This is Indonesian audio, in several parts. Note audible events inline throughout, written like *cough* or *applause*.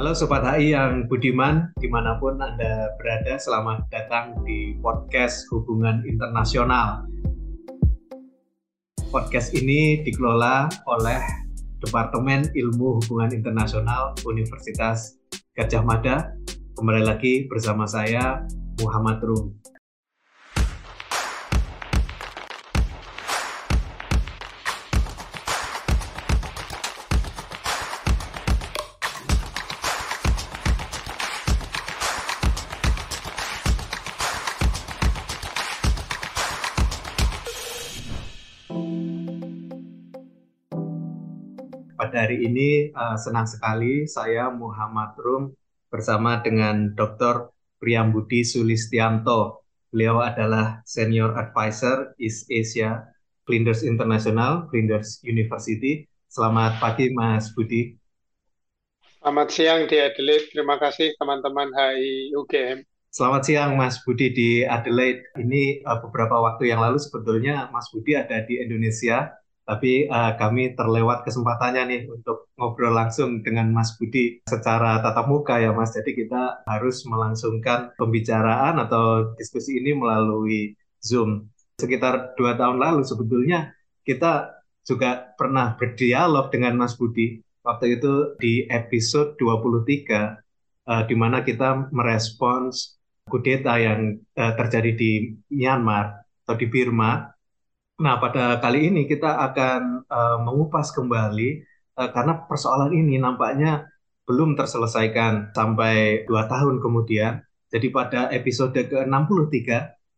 Halo Sobat HI yang budiman, di mana pun Anda berada, selamat datang di podcast Hubungan Internasional. Podcast ini dikelola oleh Departemen Ilmu Hubungan Internasional Universitas Gajah Mada. Kembali lagi bersama saya, Muhammad Rum. Uh, senang sekali saya Muhammad Rum bersama dengan Dr. Priyambudi Sulistianto. Beliau adalah Senior Advisor East Asia Flinders International, Flinders University. Selamat pagi Mas Budi. Selamat siang di Adelaide. Terima kasih teman-teman HI UGM. Selamat siang Mas Budi di Adelaide. Ini uh, beberapa waktu yang lalu sebetulnya Mas Budi ada di Indonesia tapi uh, kami terlewat kesempatannya nih untuk ngobrol langsung dengan Mas Budi secara tatap muka ya Mas. Jadi kita harus melangsungkan pembicaraan atau diskusi ini melalui Zoom. Sekitar dua tahun lalu sebetulnya kita juga pernah berdialog dengan Mas Budi. Waktu itu di episode 23 uh, di mana kita merespons kudeta yang uh, terjadi di Myanmar atau di Burma Nah, pada kali ini kita akan uh, mengupas kembali uh, karena persoalan ini nampaknya belum terselesaikan sampai dua tahun kemudian. Jadi pada episode ke-63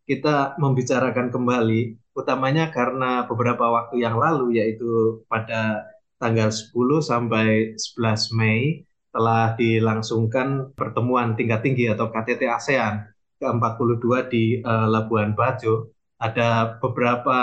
kita membicarakan kembali utamanya karena beberapa waktu yang lalu yaitu pada tanggal 10 sampai 11 Mei telah dilangsungkan pertemuan tingkat tinggi atau KTT ASEAN ke-42 di uh, Labuan Bajo ada beberapa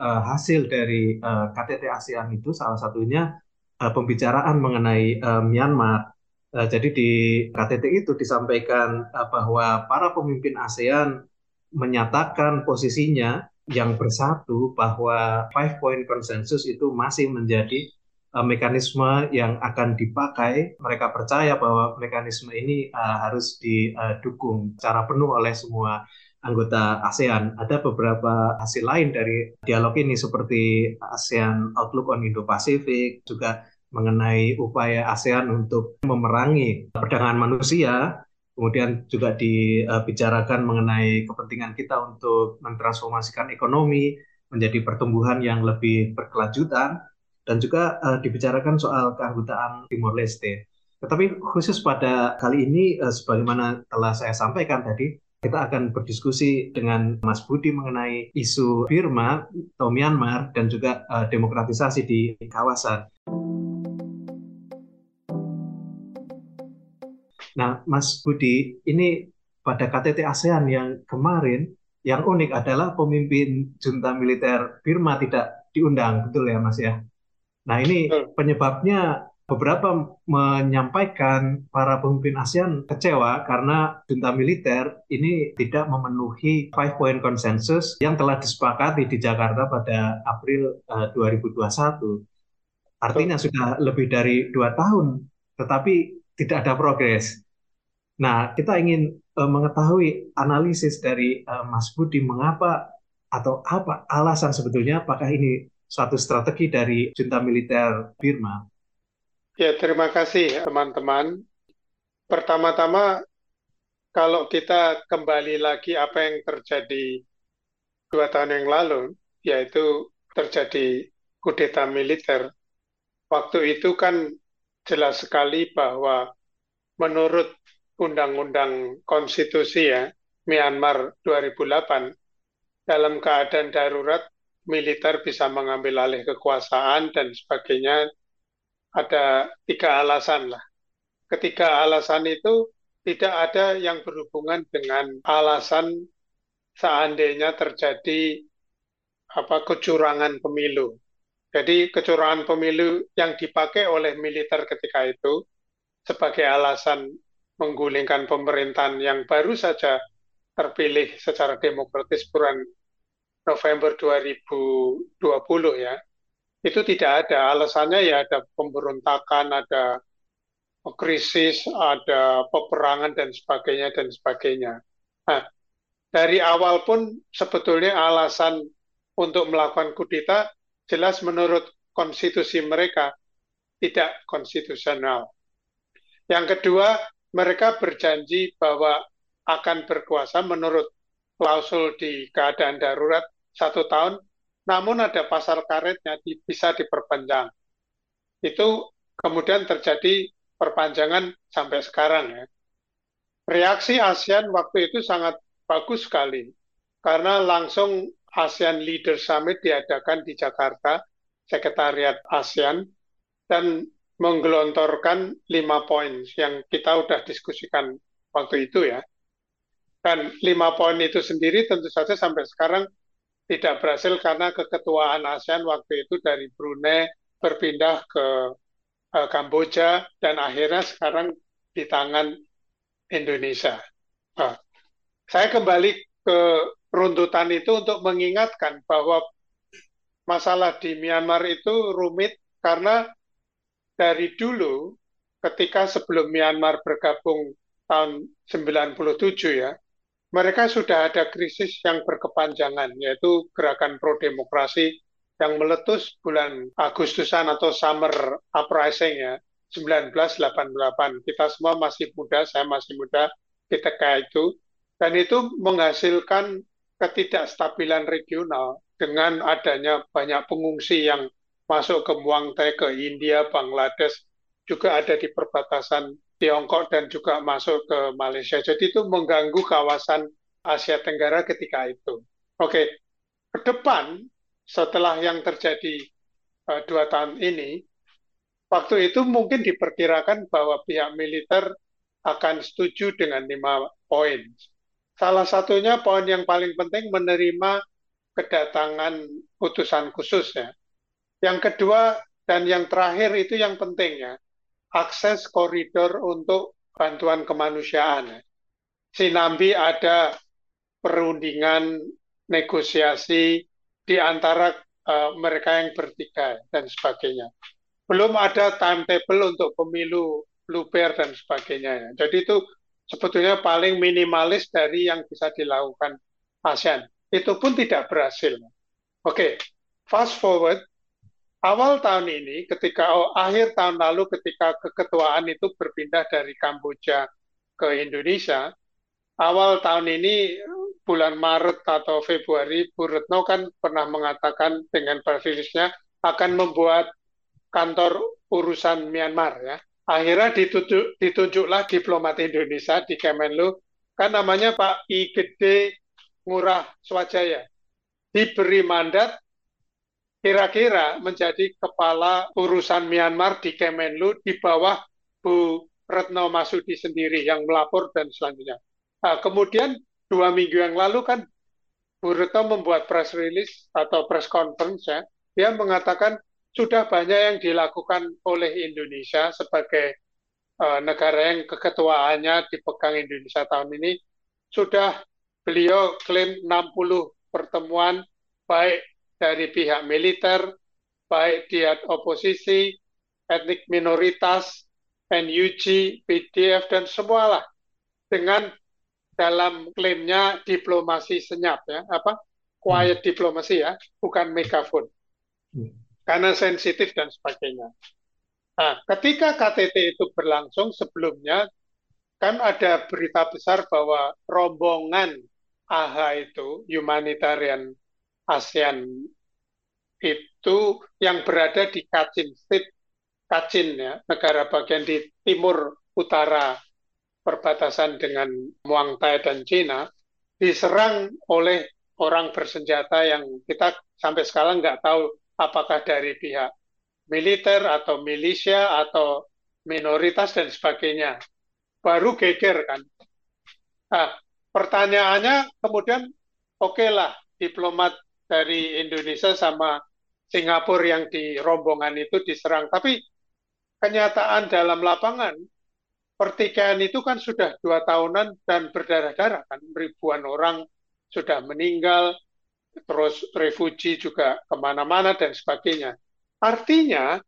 uh, hasil dari uh, eh, KTT ASEAN itu salah satunya uh, pembicaraan mengenai uh, Myanmar. Uh, jadi di KTT itu disampaikan uh, bahwa para pemimpin ASEAN menyatakan posisinya yang bersatu bahwa five point consensus itu masih menjadi uh, mekanisme yang akan dipakai. Mereka percaya bahwa mekanisme ini uh, harus didukung secara penuh oleh semua anggota ASEAN. Ada beberapa hasil lain dari dialog ini seperti ASEAN Outlook on Indo-Pasifik, juga mengenai upaya ASEAN untuk memerangi perdagangan manusia, kemudian juga dibicarakan mengenai kepentingan kita untuk mentransformasikan ekonomi menjadi pertumbuhan yang lebih berkelanjutan, dan juga uh, dibicarakan soal keanggotaan Timor Leste. Tetapi khusus pada kali ini, uh, sebagaimana telah saya sampaikan tadi, kita akan berdiskusi dengan Mas Budi mengenai isu Burma atau Myanmar dan juga uh, demokratisasi di kawasan. Nah, Mas Budi, ini pada KTT ASEAN yang kemarin, yang unik adalah pemimpin junta militer Burma tidak diundang, betul ya Mas ya? Nah, ini penyebabnya beberapa menyampaikan para pemimpin ASEAN kecewa karena junta militer ini tidak memenuhi five point consensus yang telah disepakati di Jakarta pada April uh, eh, 2021. Artinya sudah lebih dari dua tahun, tetapi tidak ada progres. Nah, kita ingin uh, mengetahui analisis dari uh, Mas Budi mengapa atau apa alasan sebetulnya apakah ini suatu strategi dari junta militer Burma Ya, terima kasih teman-teman. Pertama-tama, kalau kita kembali lagi apa yang terjadi dua tahun yang lalu, yaitu terjadi kudeta militer. Waktu itu kan jelas sekali bahwa menurut Undang-Undang Konstitusi ya, Myanmar 2008, dalam keadaan darurat, militer bisa mengambil alih kekuasaan dan sebagainya ada tiga alasan lah. Ketiga alasan itu tidak ada yang berhubungan dengan alasan seandainya terjadi apa kecurangan pemilu. Jadi kecurangan pemilu yang dipakai oleh militer ketika itu sebagai alasan menggulingkan pemerintahan yang baru saja terpilih secara demokratis bulan November 2020 ya itu tidak ada alasannya ya ada pemberontakan ada krisis, ada peperangan dan sebagainya dan sebagainya. Nah, dari awal pun sebetulnya alasan untuk melakukan kudeta jelas menurut konstitusi mereka tidak konstitusional. Yang kedua, mereka berjanji bahwa akan berkuasa menurut klausul di keadaan darurat satu tahun, namun ada pasal karetnya bisa diperpanjang. Itu kemudian terjadi perpanjangan sampai sekarang ya. Reaksi ASEAN waktu itu sangat bagus sekali karena langsung ASEAN Leader Summit diadakan di Jakarta, Sekretariat ASEAN, dan menggelontorkan lima poin yang kita sudah diskusikan waktu itu ya. Dan lima poin itu sendiri tentu saja sampai sekarang tidak berhasil karena keketuaan ASEAN waktu itu dari Brunei berpindah ke uh, Kamboja dan akhirnya sekarang di tangan Indonesia. Nah, saya kembali ke runtutan itu untuk mengingatkan bahwa masalah di Myanmar itu rumit karena dari dulu ketika sebelum Myanmar bergabung tahun 97 ya, mereka sudah ada krisis yang berkepanjangan yaitu gerakan pro demokrasi yang meletus bulan Agustusan atau summer uprising ya 1988. Kita semua masih muda, saya masih muda ketika itu dan itu menghasilkan ketidakstabilan regional dengan adanya banyak pengungsi yang masuk ke Muang Thai, ke India, Bangladesh, juga ada di perbatasan Tiongkok dan juga masuk ke Malaysia. Jadi itu mengganggu kawasan Asia Tenggara ketika itu. Oke, ke depan setelah yang terjadi uh, dua tahun ini, waktu itu mungkin diperkirakan bahwa pihak militer akan setuju dengan lima poin. Salah satunya poin yang paling penting menerima kedatangan utusan khusus ya. Yang kedua dan yang terakhir itu yang penting ya, akses koridor untuk bantuan kemanusiaan. Ya. Sinambi ada perundingan negosiasi di antara uh, mereka yang bertiga dan sebagainya. Belum ada timetable untuk pemilu luber dan sebagainya. Jadi itu sebetulnya paling minimalis dari yang bisa dilakukan ASEAN. Itu pun tidak berhasil. Oke, okay. fast forward awal tahun ini, ketika oh, akhir tahun lalu, ketika keketuaan itu berpindah dari Kamboja ke Indonesia, awal tahun ini bulan Maret atau Februari, Bu Retno kan pernah mengatakan dengan presilisnya akan membuat kantor urusan Myanmar ya. Akhirnya ditunjuk, ditunjuklah diplomat Indonesia di Kemenlu, kan namanya Pak I Gede Ngurah Swajaya. Diberi mandat kira-kira menjadi kepala urusan Myanmar di Kemenlu di bawah Bu Retno Masudi sendiri yang melapor dan selanjutnya. Nah, kemudian dua minggu yang lalu kan Bu Retno membuat press release atau press conference ya, dia mengatakan sudah banyak yang dilakukan oleh Indonesia sebagai uh, negara yang keketuaannya dipegang Indonesia tahun ini sudah beliau klaim 60 pertemuan baik dari pihak militer, baik di oposisi, etnik minoritas, NUG, PDF dan semualah dengan dalam klaimnya diplomasi senyap ya apa quiet hmm. diplomasi ya bukan megafon hmm. karena sensitif dan sebagainya. Nah, ketika KTT itu berlangsung sebelumnya kan ada berita besar bahwa rombongan AHA itu humanitarian ASEAN itu yang berada di Kachin State, Kachin ya, negara bagian di timur utara perbatasan dengan Muang Thai dan Cina diserang oleh orang bersenjata yang kita sampai sekarang nggak tahu apakah dari pihak militer atau milisia atau minoritas dan sebagainya. Baru geger kan. Nah, pertanyaannya kemudian oke okay lah diplomat dari Indonesia sama Singapura yang di rombongan itu diserang. Tapi kenyataan dalam lapangan pertikaian itu kan sudah dua tahunan dan berdarah-darah kan ribuan orang sudah meninggal terus refugi juga ke mana-mana dan sebagainya artinya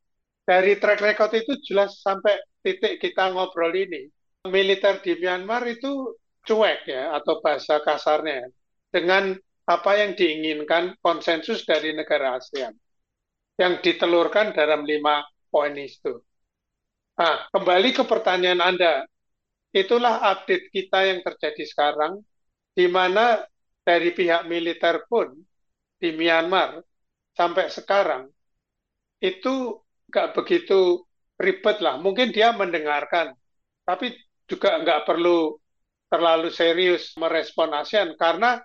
dari track record itu jelas sampai titik kita ngobrol ini. Militer di Myanmar itu cuek ya, atau bahasa kasarnya, dengan apa yang diinginkan konsensus dari negara ASEAN yang ditelurkan dalam lima poin itu. Nah, kembali ke pertanyaan Anda, itulah update kita yang terjadi sekarang, di mana dari pihak militer pun di Myanmar sampai sekarang itu nggak begitu ribet lah. Mungkin dia mendengarkan, tapi juga nggak perlu terlalu serius merespon ASEAN karena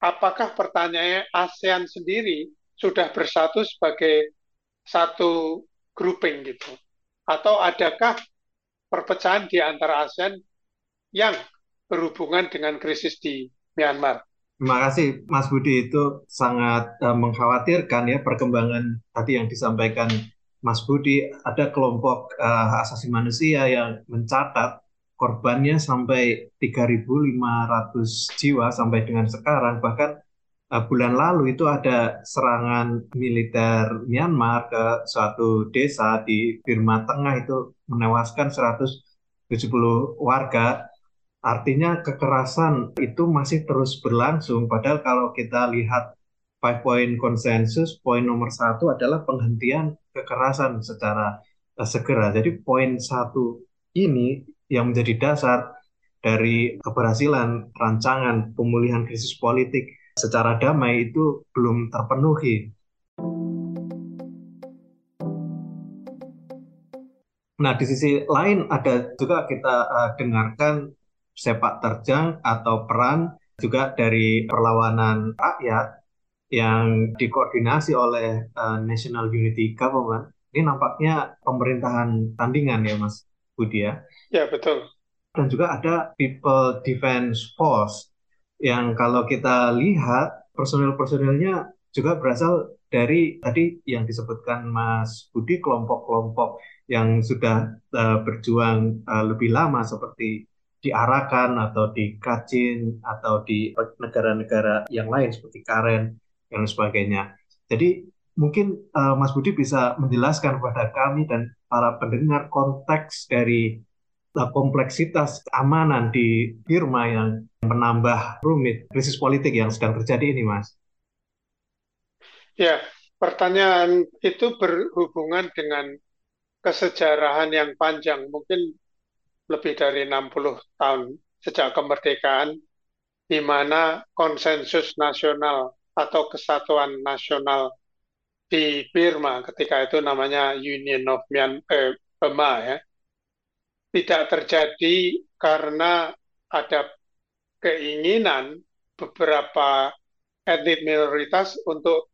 apakah pertanyaannya ASEAN sendiri sudah bersatu sebagai satu grouping gitu? Atau adakah perpecahan di antara ASEAN yang berhubungan dengan krisis di Myanmar? Terima kasih Mas Budi. Itu sangat uh, mengkhawatirkan ya perkembangan tadi yang disampaikan Mas Budi. Ada kelompok uh, asasi manusia yang mencatat korbannya sampai 3.500 jiwa sampai dengan sekarang bahkan uh, bulan lalu itu ada serangan militer Myanmar ke suatu desa di Burma Tengah itu menewaskan 170 warga Artinya kekerasan itu masih terus berlangsung. Padahal kalau kita lihat five point konsensus, poin nomor satu adalah penghentian kekerasan secara uh, segera. Jadi poin satu ini yang menjadi dasar dari keberhasilan rancangan pemulihan krisis politik secara damai itu belum terpenuhi. Nah, di sisi lain ada juga kita uh, dengarkan sepak terjang atau peran juga dari perlawanan rakyat yang dikoordinasi oleh uh, National Unity Government. Ini nampaknya pemerintahan tandingan ya Mas Budi ya? Ya betul. Dan juga ada People Defense Force yang kalau kita lihat personil-personilnya juga berasal dari tadi yang disebutkan Mas Budi kelompok-kelompok yang sudah uh, berjuang uh, lebih lama seperti di Arakan atau di Kacin atau di negara-negara yang lain seperti Karen dan sebagainya. Jadi mungkin uh, Mas Budi bisa menjelaskan kepada kami dan para pendengar konteks dari uh, kompleksitas keamanan di Burma yang menambah rumit krisis politik yang sedang terjadi ini, Mas. Ya, pertanyaan itu berhubungan dengan kesejarahan yang panjang. Mungkin lebih dari 60 tahun sejak kemerdekaan, di mana konsensus nasional atau kesatuan nasional di Burma ketika itu namanya Union of Myanmar, eh, Burma ya, tidak terjadi karena ada keinginan beberapa etnik minoritas untuk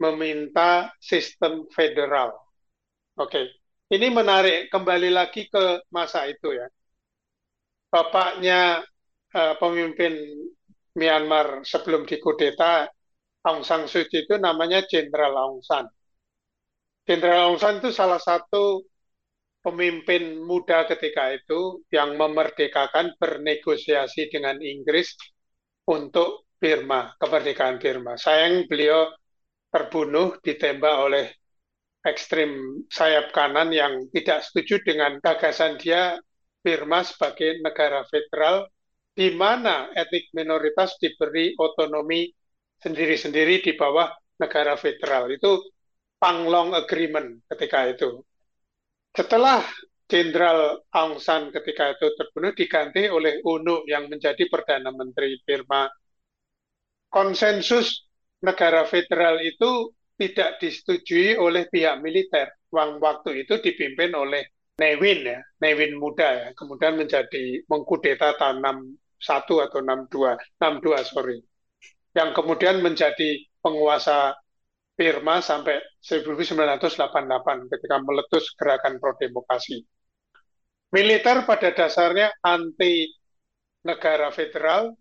meminta sistem federal. Oke, okay. Ini menarik kembali lagi ke masa itu ya. Bapaknya uh, pemimpin Myanmar sebelum dikudeta Aung San Suu Kyi itu namanya Jenderal Aung San. Jenderal Aung San itu salah satu pemimpin muda ketika itu yang memerdekakan bernegosiasi dengan Inggris untuk Burma, kemerdekaan Burma. Sayang beliau terbunuh ditembak oleh ekstrim sayap kanan yang tidak setuju dengan gagasan dia Burma sebagai negara federal di mana etnik minoritas diberi otonomi sendiri-sendiri di bawah negara federal. Itu Panglong Agreement ketika itu. Setelah Jenderal Aung San ketika itu terbunuh diganti oleh UNU yang menjadi Perdana Menteri Burma. Konsensus negara federal itu tidak disetujui oleh pihak militer. Wang waktu itu dipimpin oleh Newin ya, Newin muda ya, kemudian menjadi mengkudeta tahun 61 atau 62, 62 sorry. Yang kemudian menjadi penguasa Burma sampai 1988 ketika meletus gerakan pro-demokrasi. Militer pada dasarnya anti negara federal,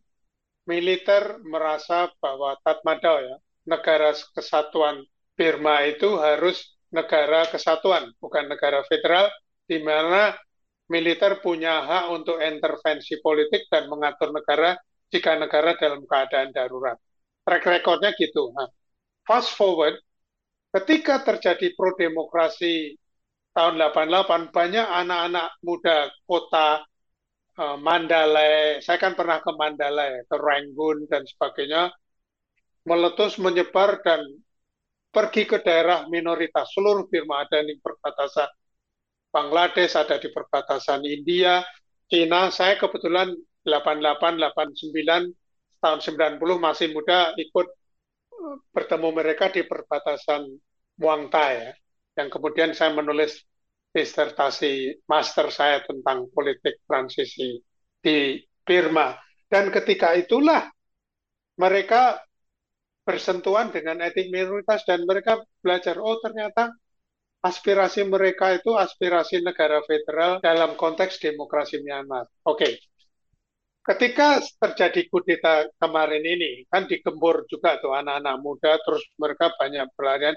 militer merasa bahwa Tatmadaw ya, negara kesatuan Burma itu harus negara kesatuan, bukan negara federal, di mana militer punya hak untuk intervensi politik dan mengatur negara jika negara dalam keadaan darurat. Track recordnya gitu. Nah, fast forward, ketika terjadi pro-demokrasi tahun 88 banyak anak-anak muda kota uh, Mandalay, saya kan pernah ke Mandalay, ke Rangoon dan sebagainya, meletus menyebar dan pergi ke daerah minoritas. Seluruh Birma ada di perbatasan Bangladesh, ada di perbatasan India, Cina. Saya kebetulan 88, 89, tahun 90 masih muda ikut eh, bertemu mereka di perbatasan Muang Thai ya. Yang kemudian saya menulis disertasi master saya tentang politik transisi di Birma. Dan ketika itulah mereka bersentuhan dengan etik minoritas dan mereka belajar, oh ternyata aspirasi mereka itu aspirasi negara federal dalam konteks demokrasi Myanmar. Oke, okay. Ketika terjadi kudeta kemarin ini, kan digembur juga tuh anak-anak muda, terus mereka banyak pelarian.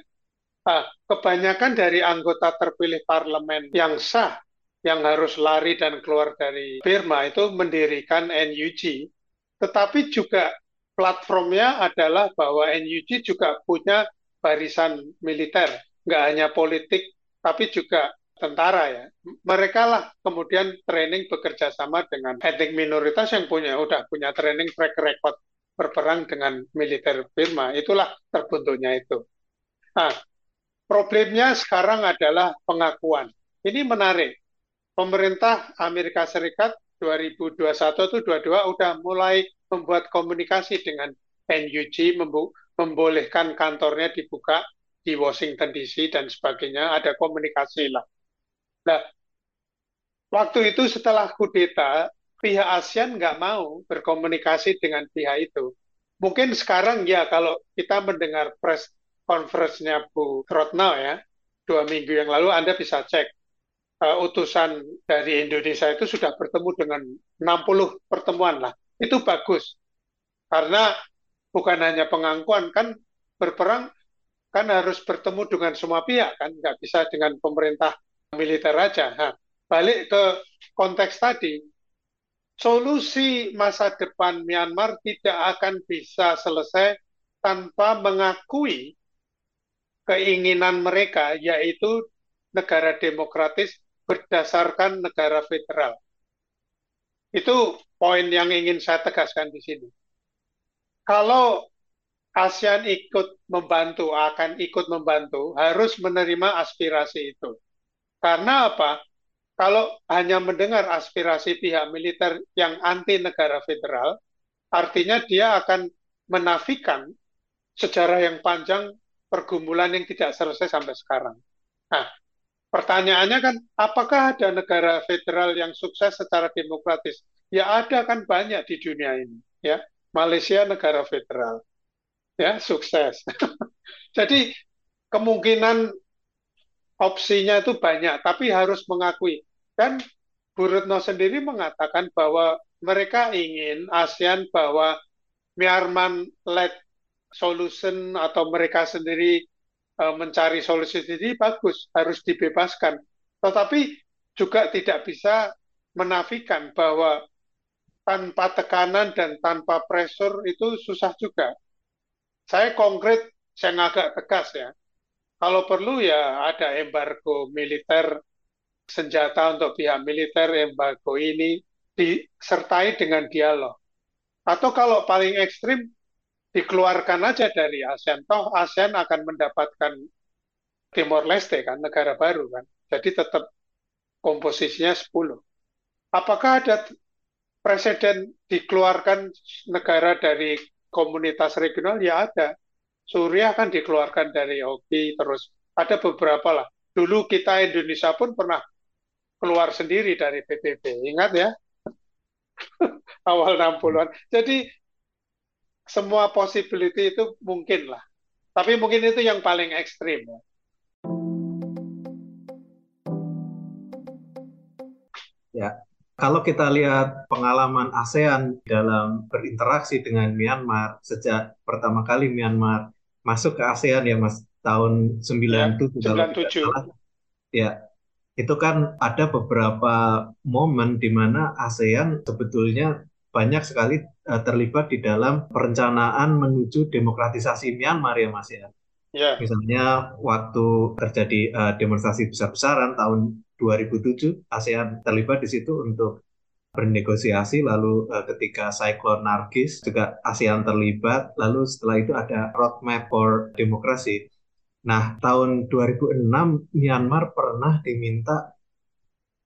Ah, kebanyakan dari anggota terpilih parlemen yang sah, yang harus lari dan keluar dari Burma itu mendirikan NUG, tetapi juga platformnya adalah bahwa NUG juga punya barisan militer, nggak hanya politik, tapi juga tentara ya. Mereka lah kemudian training bekerja sama dengan etnik minoritas yang punya udah punya training track record berperang dengan militer Burma. Itulah terbentuknya itu. Nah, problemnya sekarang adalah pengakuan. Ini menarik. Pemerintah Amerika Serikat 2021 itu 22 udah mulai membuat komunikasi dengan NUG, membolehkan kantornya dibuka di Washington DC dan sebagainya, ada komunikasi lah. Nah, waktu itu setelah kudeta, pihak ASEAN nggak mau berkomunikasi dengan pihak itu. Mungkin sekarang ya kalau kita mendengar press conference-nya Bu Trotno ya, dua minggu yang lalu Anda bisa cek uh, utusan dari Indonesia itu sudah bertemu dengan 60 pertemuan lah. Itu bagus. Karena bukan hanya pengakuan kan berperang kan harus bertemu dengan semua pihak kan? Nggak bisa dengan pemerintah militer aja nah, balik ke konteks tadi solusi masa depan Myanmar tidak akan bisa selesai tanpa mengakui keinginan mereka yaitu negara demokratis berdasarkan negara federal. Itu poin yang ingin saya tegaskan di sini. Kalau ASEAN ikut membantu, akan ikut membantu, harus menerima aspirasi itu. Karena apa? Kalau hanya mendengar aspirasi pihak militer yang anti negara federal, artinya dia akan menafikan sejarah yang panjang pergumulan yang tidak selesai sampai sekarang. Nah, pertanyaannya kan, apakah ada negara federal yang sukses secara demokratis? Ya ada kan banyak di dunia ini. Ya, Malaysia negara federal, ya sukses. *laughs* Jadi kemungkinan opsinya itu banyak, tapi harus mengakui. Dan Bu Retno sendiri mengatakan bahwa mereka ingin ASEAN bahwa Myanmar led solution atau mereka sendiri uh, mencari solusi sendiri bagus, harus dibebaskan. Tetapi juga tidak bisa menafikan bahwa tanpa tekanan dan tanpa pressure itu susah juga. Saya konkret, saya agak tegas ya. Kalau perlu ya ada embargo militer, senjata untuk pihak militer, embargo ini disertai dengan dialog. Atau kalau paling ekstrim, dikeluarkan aja dari ASEAN. Toh ASEAN akan mendapatkan Timor Leste kan, negara baru kan. Jadi tetap komposisinya 10. Apakah ada presiden dikeluarkan negara dari komunitas regional ya ada. Suriah kan dikeluarkan dari OKI terus ada beberapa lah. Dulu kita Indonesia pun pernah keluar sendiri dari PBB. Ingat ya? *laughs* Awal 60-an. Jadi semua possibility itu mungkin lah. Tapi mungkin itu yang paling ekstrim ya. Ya, kalau kita lihat pengalaman ASEAN dalam berinteraksi dengan Myanmar sejak pertama kali Myanmar masuk ke ASEAN ya Mas tahun 97 ya, 97. ya itu kan ada beberapa momen di mana ASEAN sebetulnya banyak sekali uh, terlibat di dalam perencanaan menuju demokratisasi Myanmar ya Mas ya. Ya. Misalnya waktu terjadi uh, demonstrasi besar-besaran tahun 2007, ASEAN terlibat di situ untuk bernegosiasi, lalu uh, ketika Cyclone Nargis juga ASEAN terlibat, lalu setelah itu ada Roadmap for Democracy. Nah, tahun 2006 Myanmar pernah diminta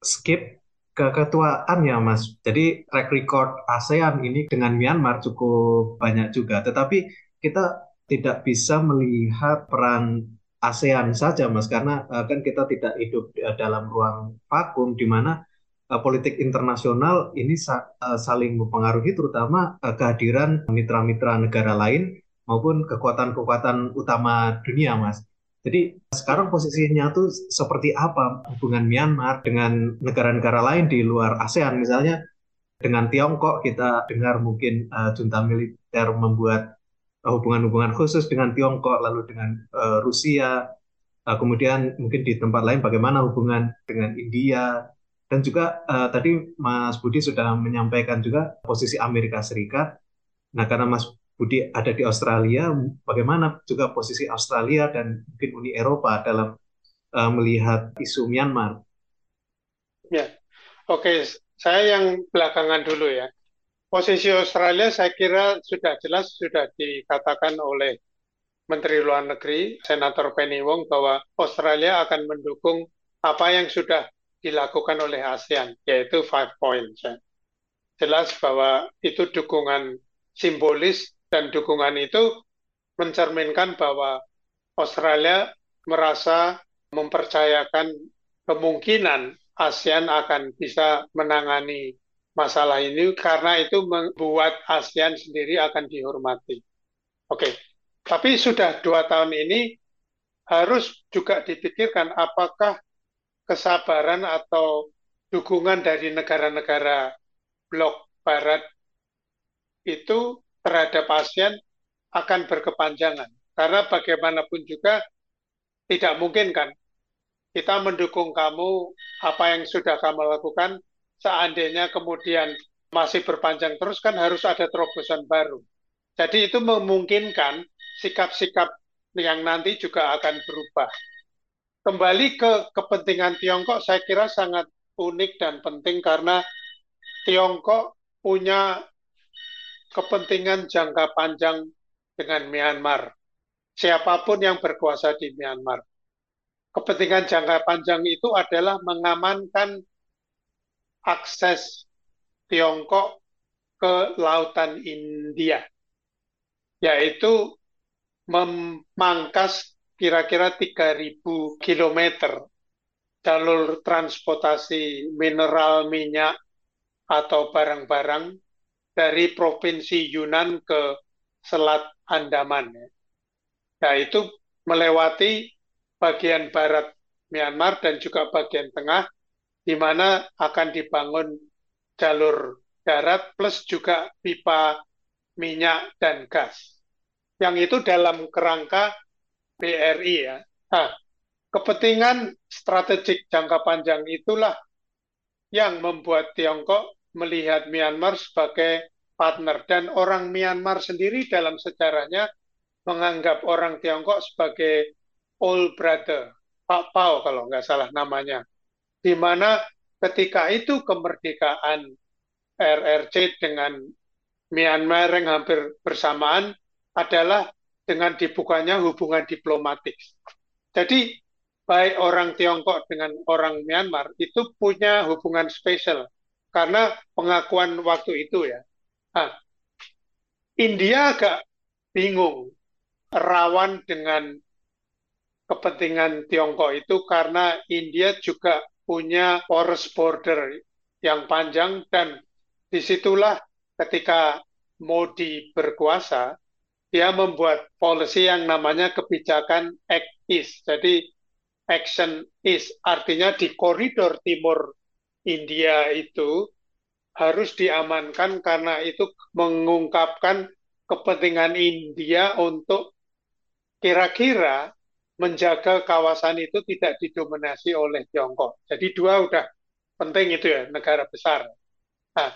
skip keketuaan ya Mas. Jadi track record ASEAN ini dengan Myanmar cukup banyak juga. Tetapi kita tidak bisa melihat peran ASEAN saja, Mas, karena uh, kan kita tidak hidup uh, dalam ruang vakum di mana uh, politik internasional ini uh, saling mempengaruhi, terutama uh, kehadiran mitra-mitra negara lain maupun kekuatan-kekuatan utama dunia, Mas. Jadi sekarang posisinya tuh seperti apa hubungan Myanmar dengan negara-negara lain di luar ASEAN, misalnya dengan Tiongkok kita dengar mungkin uh, junta militer membuat hubungan-hubungan khusus dengan Tiongkok, lalu dengan uh, Rusia, uh, kemudian mungkin di tempat lain bagaimana hubungan dengan India, dan juga uh, tadi Mas Budi sudah menyampaikan juga posisi Amerika Serikat. Nah, karena Mas Budi ada di Australia, bagaimana juga posisi Australia dan mungkin Uni Eropa dalam uh, melihat isu Myanmar? Ya, oke, saya yang belakangan dulu ya posisi Australia saya kira sudah jelas sudah dikatakan oleh Menteri Luar Negeri Senator Penny Wong bahwa Australia akan mendukung apa yang sudah dilakukan oleh ASEAN yaitu five points. Ya. Jelas bahwa itu dukungan simbolis dan dukungan itu mencerminkan bahwa Australia merasa mempercayakan kemungkinan ASEAN akan bisa menangani masalah ini karena itu membuat ASEAN sendiri akan dihormati. Oke, tapi sudah dua tahun ini harus juga dipikirkan apakah kesabaran atau dukungan dari negara-negara blok barat itu terhadap ASEAN akan berkepanjangan. Karena bagaimanapun juga tidak mungkin kan kita mendukung kamu apa yang sudah kamu lakukan seandainya kemudian masih berpanjang terus kan harus ada terobosan baru. Jadi itu memungkinkan sikap-sikap yang nanti juga akan berubah. Kembali ke kepentingan Tiongkok, saya kira sangat unik dan penting karena Tiongkok punya kepentingan jangka panjang dengan Myanmar. Siapa pun yang berkuasa di Myanmar. Kepentingan jangka panjang itu adalah mengamankan akses Tiongkok ke lautan India, yaitu memangkas kira-kira 3.000 km jalur transportasi mineral minyak atau barang-barang dari provinsi Yunan ke Selat Andaman. Nah, itu melewati bagian barat Myanmar dan juga bagian tengah di mana akan dibangun jalur darat plus juga pipa minyak dan gas. Yang itu dalam kerangka BRI ya. Nah, kepentingan strategik jangka panjang itulah yang membuat Tiongkok melihat Myanmar sebagai partner dan orang Myanmar sendiri dalam sejarahnya menganggap orang Tiongkok sebagai old brother, Pak Pao kalau nggak salah namanya di mana ketika itu kemerdekaan RRC dengan Myanmar yang hampir bersamaan adalah dengan dibukanya hubungan diplomatik. Jadi baik orang Tiongkok dengan orang Myanmar itu punya hubungan spesial karena pengakuan waktu itu ya. Nah, India agak bingung rawan dengan kepentingan Tiongkok itu karena India juga punya porous border yang panjang dan di situlah ketika Modi berkuasa, dia membuat policy yang namanya kebijakan Act East. Jadi Action East artinya di koridor timur India itu harus diamankan karena itu mengungkapkan kepentingan India untuk kira-kira menjaga kawasan itu tidak didominasi oleh Tiongkok. Jadi dua udah penting itu ya, negara besar. Nah,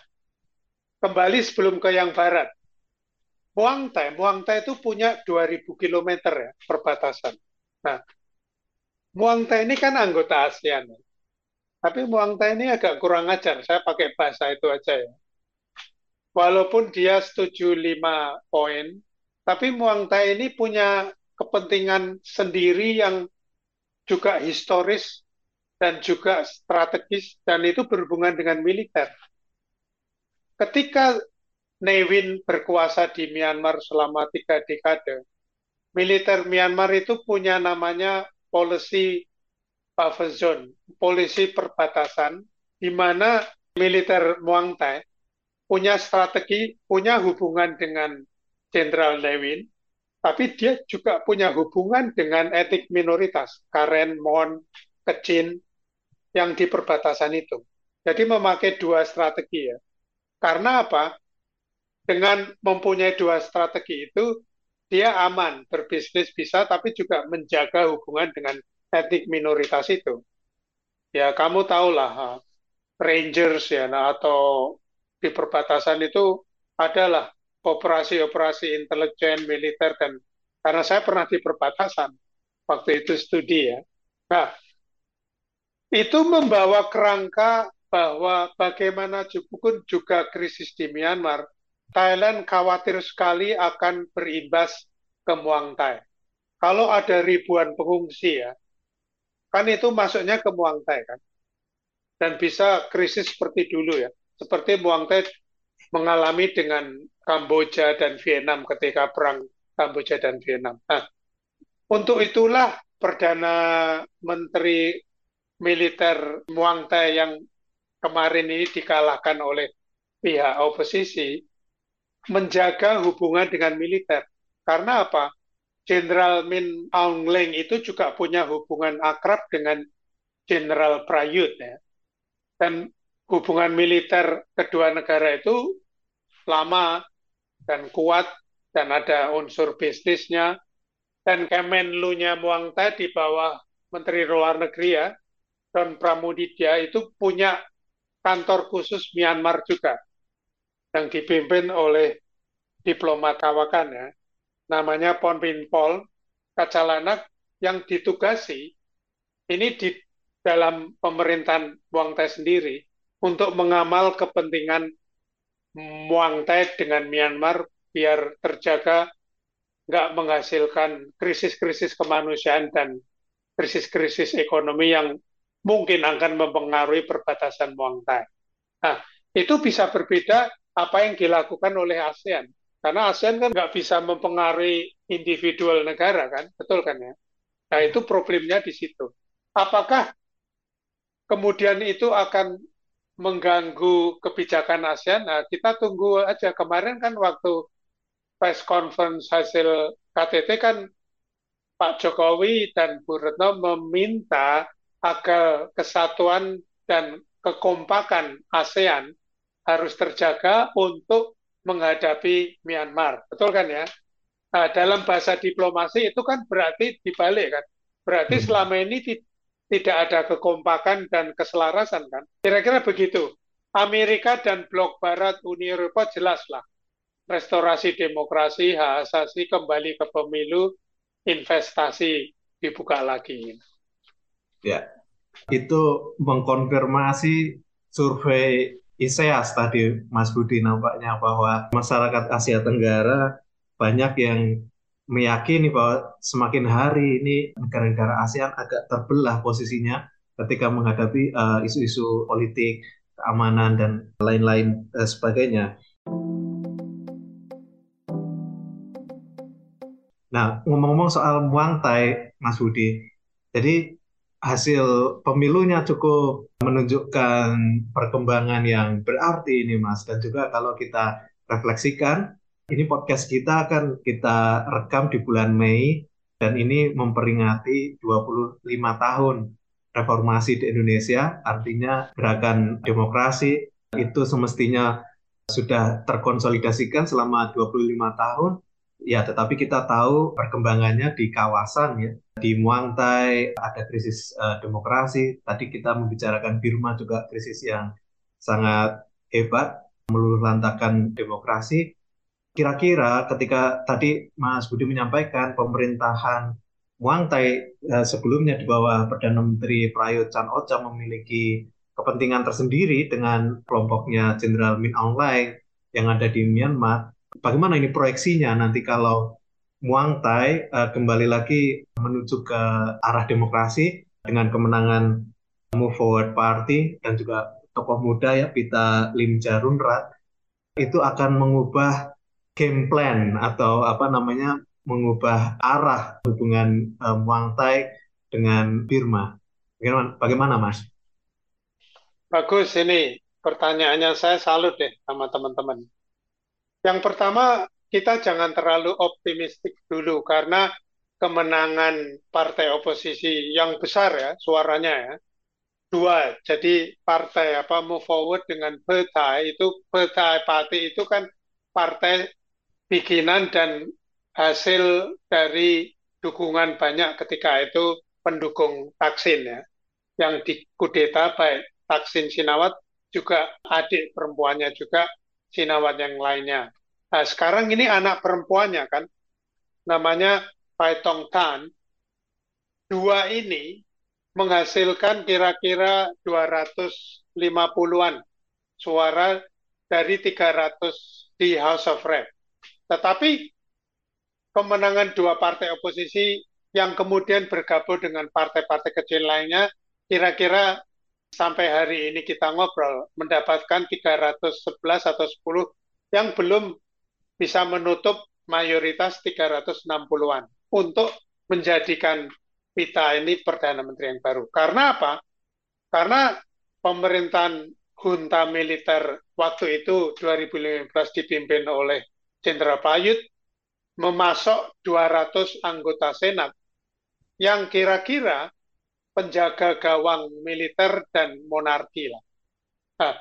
kembali sebelum ke yang barat. Muang Thai, Muang Thai itu punya 2000 km ya perbatasan. Nah, Muang Thai ini kan anggota ASEAN. Ya. Tapi Muang Thai ini agak kurang ajar. Saya pakai bahasa itu aja ya. Walaupun dia setuju lima poin, tapi Muang Thai ini punya kepentingan sendiri yang juga historis dan juga strategis dan itu berhubungan dengan militer. Ketika Nevin berkuasa di Myanmar selama tiga dekade, militer Myanmar itu punya namanya policy buffer zone, polisi perbatasan, di mana militer Muang Thai punya strategi, punya hubungan dengan Jenderal Nevin, tapi dia juga punya hubungan dengan etik minoritas, Karen, Mon, Kecin, yang di perbatasan itu. Jadi memakai dua strategi ya. Karena apa? Dengan mempunyai dua strategi itu dia aman berbisnis bisa tapi juga menjaga hubungan dengan etnik minoritas itu. Ya kamu tahulah Rangers ya nah, atau di perbatasan itu adalah operasi-operasi intelijen militer dan karena saya pernah di perbatasan waktu itu studi ya. Nah itu membawa kerangka bahwa bagaimana juga krisis di Myanmar Thailand khawatir sekali akan berimbas ke Muang Thai. Kalau ada ribuan pengungsi ya, kan itu masuknya ke Muang Thai kan. Dan bisa krisis seperti dulu ya. Seperti Muang Thai mengalami dengan Kamboja dan Vietnam ketika perang Kamboja dan Vietnam. Nah, untuk itulah Perdana Menteri Militer Muang Thai yang kemarin ini dikalahkan oleh pihak oposisi menjaga hubungan dengan militer. Karena apa? Jenderal Min Aung Hlaing itu juga punya hubungan akrab dengan Jenderal Prayut ya. Dan hubungan militer kedua negara itu lama dan kuat dan ada unsur bisnisnya dan Kemenlu-nya Muang Thai di bawah Menteri Luar Negeri ya Don Pramudidya itu punya kantor khusus Myanmar juga yang dipimpin oleh diplomat kawakan ya, namanya Pon Pol Kacalanak yang ditugasi ini di dalam pemerintahan Muang Thai sendiri untuk mengamal kepentingan Muang Thai dengan Myanmar biar terjaga nggak menghasilkan krisis-krisis kemanusiaan dan krisis-krisis ekonomi yang mungkin akan mempengaruhi perbatasan Muang Thai. Nah, itu bisa berbeda apa yang dilakukan oleh ASEAN. Karena ASEAN kan nggak bisa mempengaruhi individual negara kan, betul kan ya? Nah itu problemnya di situ. Apakah kemudian itu akan mengganggu kebijakan ASEAN? Nah kita tunggu aja. Kemarin kan waktu press conference hasil KTT kan Pak Jokowi dan Bu Retno meminta agar kesatuan dan kekompakan ASEAN harus terjaga untuk menghadapi Myanmar. Betul kan ya? Nah, dalam bahasa diplomasi itu kan berarti dibalik kan. Berarti hmm. selama ini tidak ada kekompakan dan keselarasan kan. Kira-kira begitu. Amerika dan blok barat Uni Eropa jelaslah. Restorasi demokrasi, hak asasi, kembali ke pemilu, investasi dibuka lagi. Ya, itu mengkonfirmasi survei ISEAS tadi Mas Budi nampaknya bahwa masyarakat Asia Tenggara banyak yang meyakini bahwa semakin hari ini negara-negara ASEAN agak terbelah posisinya ketika menghadapi eh, isu-isu uh, politik, keamanan dan lain-lain uh, sebagainya. Nah, ngomong-ngomong soal Muang Thai, Mas Budi, jadi hasil pemilunya cukup menunjukkan perkembangan yang berarti ini Mas. Dan juga kalau kita refleksikan ini podcast kita akan kita rekam di bulan Mei dan ini memperingati 25 tahun reformasi di Indonesia. Artinya gerakan demokrasi itu semestinya sudah terkonsolidasikan selama 25 tahun. Ya, tetapi kita tahu perkembangannya di kawasan ya. Di Muang Thai ada krisis uh, demokrasi. Tadi kita membicarakan Birma juga krisis yang sangat hebat, meluluhlantakan demokrasi. kira-kira ketika tadi Mas Budi menyampaikan pemerintahan Muang Thai eh, sebelumnya di bawah Perdana Menteri Prayut Chan Ocha memiliki kepentingan tersendiri dengan kelompoknya Jenderal Min Aung Hlaing yang ada di Myanmar. Bagaimana ini proyeksinya nanti kalau Muang Thai uh, kembali lagi menuju ke arah demokrasi dengan kemenangan Move Forward Party dan juga tokoh muda ya Pita Lim Jarunrat itu akan mengubah game plan atau apa namanya mengubah arah hubungan uh, Muang Thai dengan Birma. Bagaimana, bagaimana Mas? Bagus ini pertanyaannya saya salut deh sama teman-teman. Yang pertama, kita jangan terlalu optimistik dulu karena kemenangan partai oposisi yang besar ya suaranya ya dua jadi partai apa move forward dengan partai itu partai partai itu kan partai bikinan dan hasil dari dukungan banyak ketika itu pendukung Taksin ya yang dikudeta baik Taksin Sinawat juga adik perempuannya juga Sinawat yang lainnya. Nah, sekarang ini anak perempuannya kan, namanya Pai Tong Tan. Dua ini menghasilkan kira-kira 250-an suara dari 300 di House of Rep. Tetapi kemenangan dua partai oposisi yang kemudian bergabung dengan partai-partai kecil lainnya kira-kira sampai hari ini kita ngobrol mendapatkan 311 atau 10 yang belum bisa menutup mayoritas 360-an untuk menjadikan Pita ini Perdana Menteri yang baru. Karena apa? Karena pemerintahan junta militer waktu itu 2015 dipimpin oleh Jenderal Payut memasok 200 anggota Senat yang kira-kira penjaga gawang militer dan monarki lah. Nah,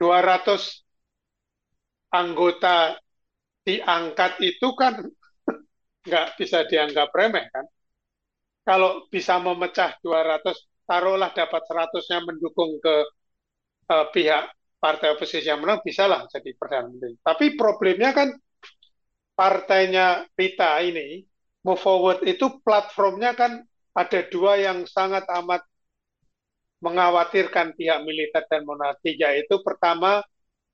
200 anggota diangkat itu kan *laughs* nggak bisa dianggap remeh kan. Kalau bisa memecah 200, taruhlah dapat 100-nya mendukung ke uh, pihak partai oposisi yang menang, bisa lah jadi Perdana Menteri. Tapi problemnya kan partainya Pita ini, Move Forward itu platformnya kan ada dua yang sangat amat mengkhawatirkan pihak militer dan monarki, yaitu pertama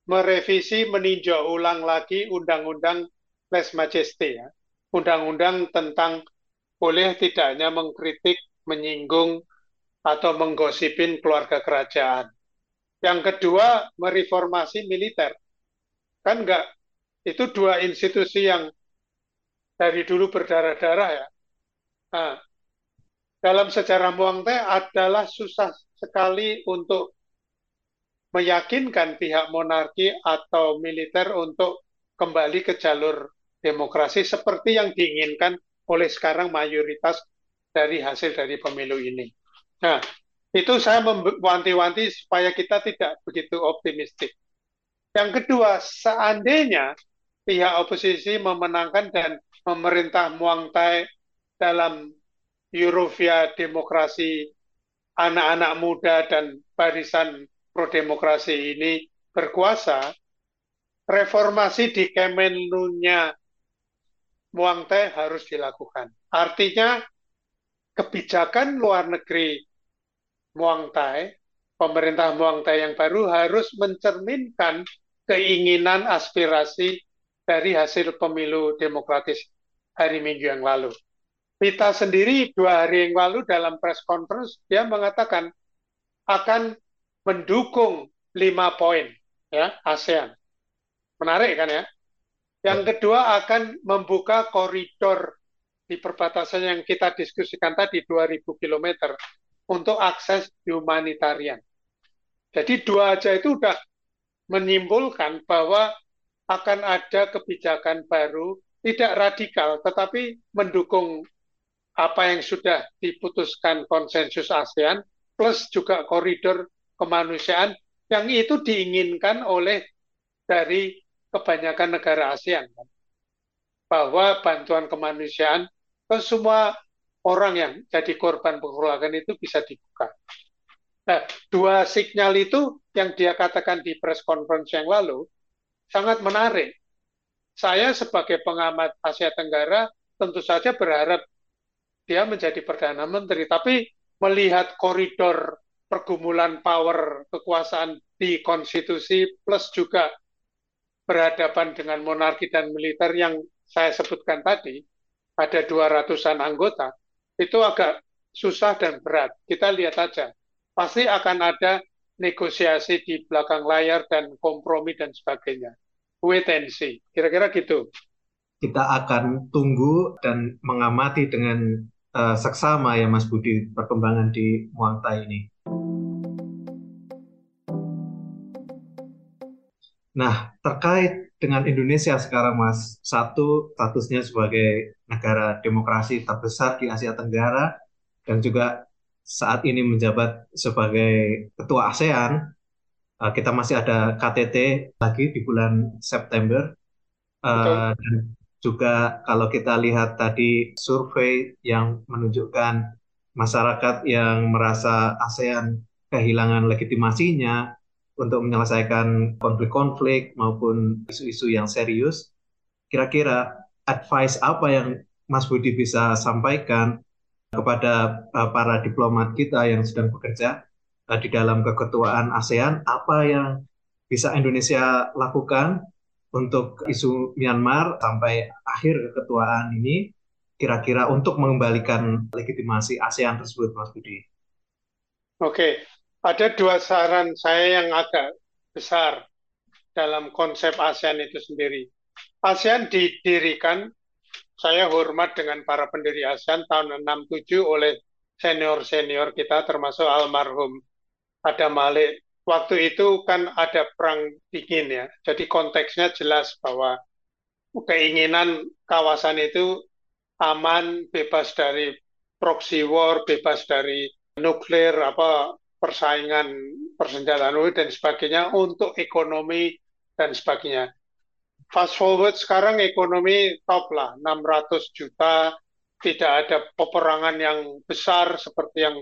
merevisi meninjau ulang lagi undang-undang Les Majesté, ya. undang-undang tentang boleh tidaknya mengkritik, menyinggung, atau menggosipin keluarga kerajaan. Yang kedua, mereformasi militer. Kan enggak, itu dua institusi yang dari dulu berdarah-darah ya. Nah, dalam sejarah Muang Teh adalah susah sekali untuk meyakinkan pihak monarki atau militer untuk kembali ke jalur demokrasi seperti yang diinginkan oleh sekarang mayoritas dari hasil dari pemilu ini. Nah, itu saya mewanti-wanti supaya kita tidak begitu optimistik. Yang kedua, seandainya pihak oposisi memenangkan dan memerintah Muang Thai dalam Eurovia demokrasi anak-anak muda dan barisan pro-demokrasi ini berkuasa, reformasi di Kemenlunya Muang Teh harus dilakukan. Artinya kebijakan luar negeri Muang Thai, pemerintah Muang Thai yang baru harus mencerminkan keinginan aspirasi dari hasil pemilu demokratis hari Minggu yang lalu. Pita sendiri dua hari yang lalu dalam press conference dia mengatakan akan mendukung lima poin ya ASEAN. Menarik kan ya? Yang kedua akan membuka koridor di perbatasan yang kita diskusikan tadi 2000 km untuk akses humanitarian. Jadi dua aja itu sudah menyimpulkan bahwa akan ada kebijakan baru tidak radikal tetapi mendukung apa yang sudah diputuskan konsensus ASEAN plus juga koridor kemanusiaan yang itu diinginkan oleh dari kebanyakan negara ASEAN bahwa bantuan kemanusiaan ke semua orang yang jadi korban pengeroyokan itu bisa dibuka. Nah, dua sinyal itu yang dia katakan di press conference yang lalu sangat menarik. saya sebagai pengamat Asia Tenggara tentu saja berharap dia menjadi Perdana Menteri. Tapi melihat koridor pergumulan power kekuasaan di konstitusi plus juga berhadapan dengan monarki dan militer yang saya sebutkan tadi, ada 200-an anggota, itu agak susah dan berat. Kita lihat aja. Pasti akan ada negosiasi di belakang layar dan kompromi dan sebagainya. Wait and see. Kira-kira gitu. Kita akan tunggu dan mengamati dengan uh, seksama ya Mas Budi perkembangan di Muangta ini. Nah, terkait dengan Indonesia sekarang Mas, satu statusnya sebagai negara demokrasi terbesar di Asia Tenggara dan juga saat ini menjabat sebagai ketua ASEAN, uh, kita masih ada KTT lagi di bulan September. Uh, dan juga kalau kita lihat tadi survei yang menunjukkan masyarakat yang merasa ASEAN kehilangan legitimasinya untuk menyelesaikan konflik-konflik maupun isu-isu yang serius, kira-kira advice apa yang Mas Budi bisa sampaikan kepada uh, para diplomat kita yang sedang bekerja uh, di dalam keketuaan ASEAN, apa yang bisa Indonesia lakukan untuk isu Myanmar sampai akhir keketuaan ini kira-kira untuk mengembalikan legitimasi ASEAN tersebut, Mas Budi? Oke, ada dua saran saya yang agak besar dalam konsep ASEAN itu sendiri. ASEAN didirikan, saya hormat dengan para pendiri ASEAN tahun 67 oleh senior-senior kita termasuk almarhum Adam Malik waktu itu kan ada perang dingin ya. Jadi konteksnya jelas bahwa keinginan kawasan itu aman, bebas dari proxy war, bebas dari nuklir, apa persaingan persenjataan dan sebagainya untuk ekonomi dan sebagainya. Fast forward sekarang ekonomi top lah, 600 juta, tidak ada peperangan yang besar seperti yang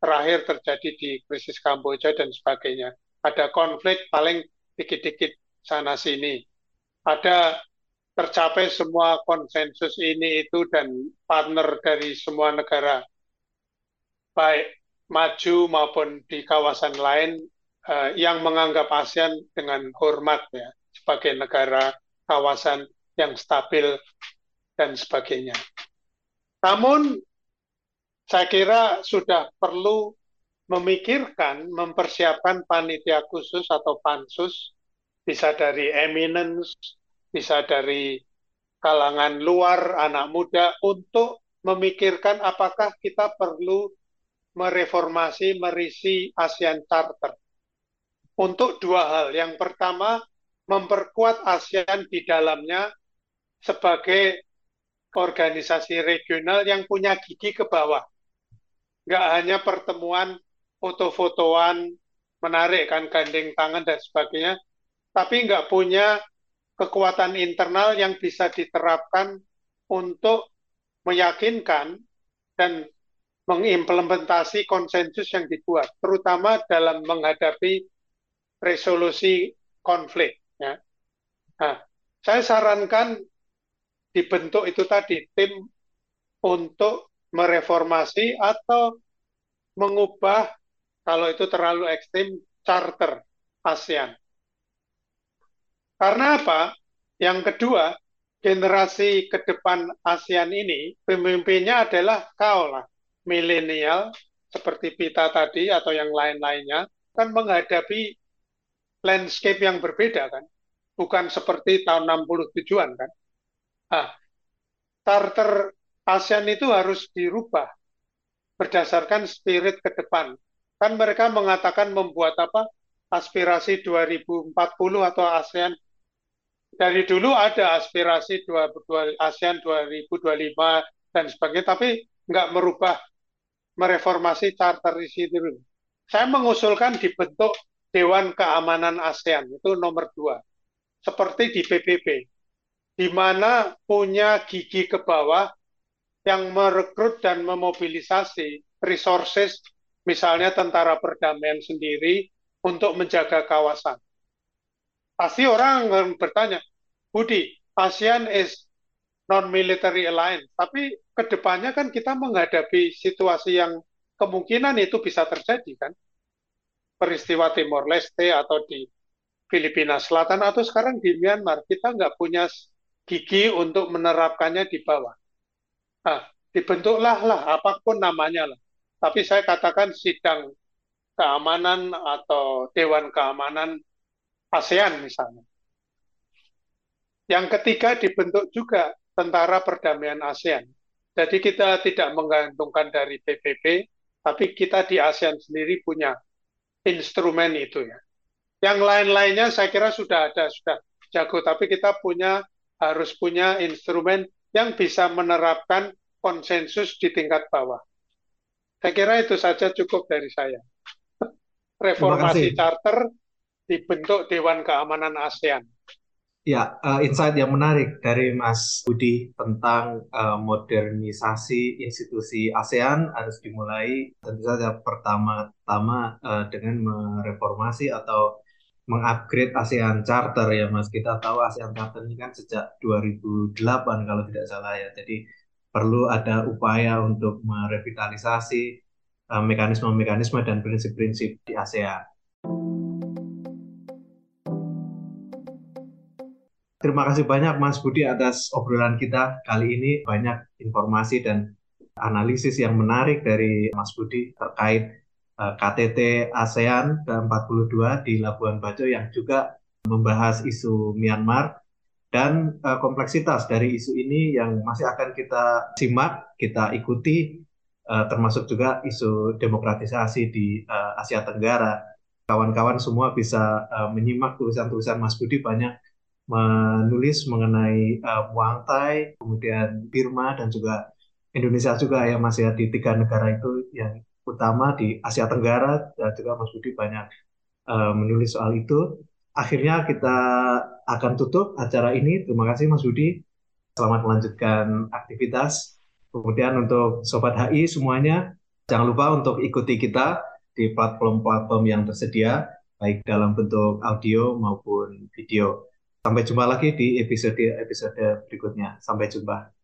terakhir terjadi di krisis Kamboja dan sebagainya. Ada konflik paling dikit-dikit sana sini. Ada tercapai semua konsensus ini itu dan partner dari semua negara baik maju maupun di kawasan lain uh, yang menganggap ASEAN dengan hormat ya sebagai negara kawasan yang stabil dan sebagainya. Namun saya kira sudah perlu memikirkan, mempersiapkan panitia khusus atau pansus, bisa dari eminence, bisa dari kalangan luar, anak muda, untuk memikirkan apakah kita perlu mereformasi, merisi ASEAN Charter. Untuk dua hal. Yang pertama, memperkuat ASEAN di dalamnya sebagai organisasi regional yang punya gigi ke bawah nggak hanya pertemuan foto-fotoan, menarik kan gandeng tangan dan sebagainya, tapi nggak punya kekuatan internal yang bisa diterapkan untuk meyakinkan dan mengimplementasi konsensus yang dibuat, terutama dalam menghadapi resolusi konflik. Ya. Nah, saya sarankan dibentuk itu tadi tim untuk mereformasi atau mengubah kalau itu terlalu ekstrim charter ASEAN. Karena apa? Yang kedua, generasi ke depan ASEAN ini pemimpinnya adalah kau lah, milenial seperti Pita tadi atau yang lain-lainnya kan menghadapi landscape yang berbeda kan. Bukan seperti tahun 60 tujuan kan. Ah, charter ASEAN itu harus dirubah berdasarkan spirit ke depan. Kan mereka mengatakan membuat apa? Aspirasi 2040 atau ASEAN. Dari dulu ada aspirasi ASEAN 2025 dan sebagainya, tapi nggak merubah mereformasi charter di situ. Saya mengusulkan dibentuk Dewan Keamanan ASEAN, itu nomor dua. Seperti di PBB, di mana punya gigi ke bawah yang merekrut dan memobilisasi resources, misalnya tentara perdamaian sendiri, untuk menjaga kawasan. Pasti orang bertanya, Budi, ASEAN is non-military alliance, tapi ke depannya kan kita menghadapi situasi yang kemungkinan itu bisa terjadi kan, peristiwa Timor Leste atau di Filipina Selatan atau sekarang di Myanmar, kita nggak punya gigi untuk menerapkannya di bawah. Nah, dibentuklah lah apa pun namanya lah. Tapi saya katakan sidang keamanan atau Dewan Keamanan ASEAN misalnya. Yang ketiga dibentuk juga Tentara Perdamaian ASEAN. Jadi kita tidak menggantungkan dari PBB, tapi kita di ASEAN sendiri punya instrumen itu ya. Yang lain-lainnya saya kira sudah ada, sudah jago, tapi kita punya harus punya instrumen yang bisa menerapkan konsensus di tingkat bawah. Saya kira itu saja cukup dari saya. Reformasi charter dibentuk Dewan Keamanan ASEAN. Ya, uh, insight yang menarik dari Mas Budi tentang uh, modernisasi institusi ASEAN harus dimulai tentu saja pertama-tama uh, dengan mereformasi atau mengupgrade ASEAN Charter ya Mas. Kita tahu ASEAN Charter ini kan sejak 2008 kalau tidak salah ya. Jadi perlu ada upaya untuk merevitalisasi mekanisme-mekanisme uh, dan prinsip-prinsip di ASEAN. Terima kasih banyak Mas Budi atas obrolan kita kali ini. Banyak informasi dan analisis yang menarik dari Mas Budi terkait eh, KTT ASEAN ke-42 di Labuan Bajo yang juga membahas isu Myanmar dan uh, kompleksitas dari isu ini yang masih akan kita simak, kita ikuti, uh, termasuk juga isu demokratisasi di Asia Tenggara. Kawan-kawan semua bisa menyimak tulisan-tulisan Mas Budi banyak menulis mengenai uh, Muang Thai, kemudian Birma dan juga Indonesia juga yang masih di tiga negara itu yang utama di Asia Tenggara dan juga Mas Budi banyak uh, menulis soal itu. Akhirnya kita akan tutup acara ini. Terima kasih Mas Budi. Selamat melanjutkan aktivitas. Kemudian untuk Sobat HI semuanya, jangan lupa untuk ikuti kita di platform-platform yang tersedia, baik dalam bentuk audio maupun video. Sampai jumpa lagi di episode-episode berikutnya. Sampai jumpa.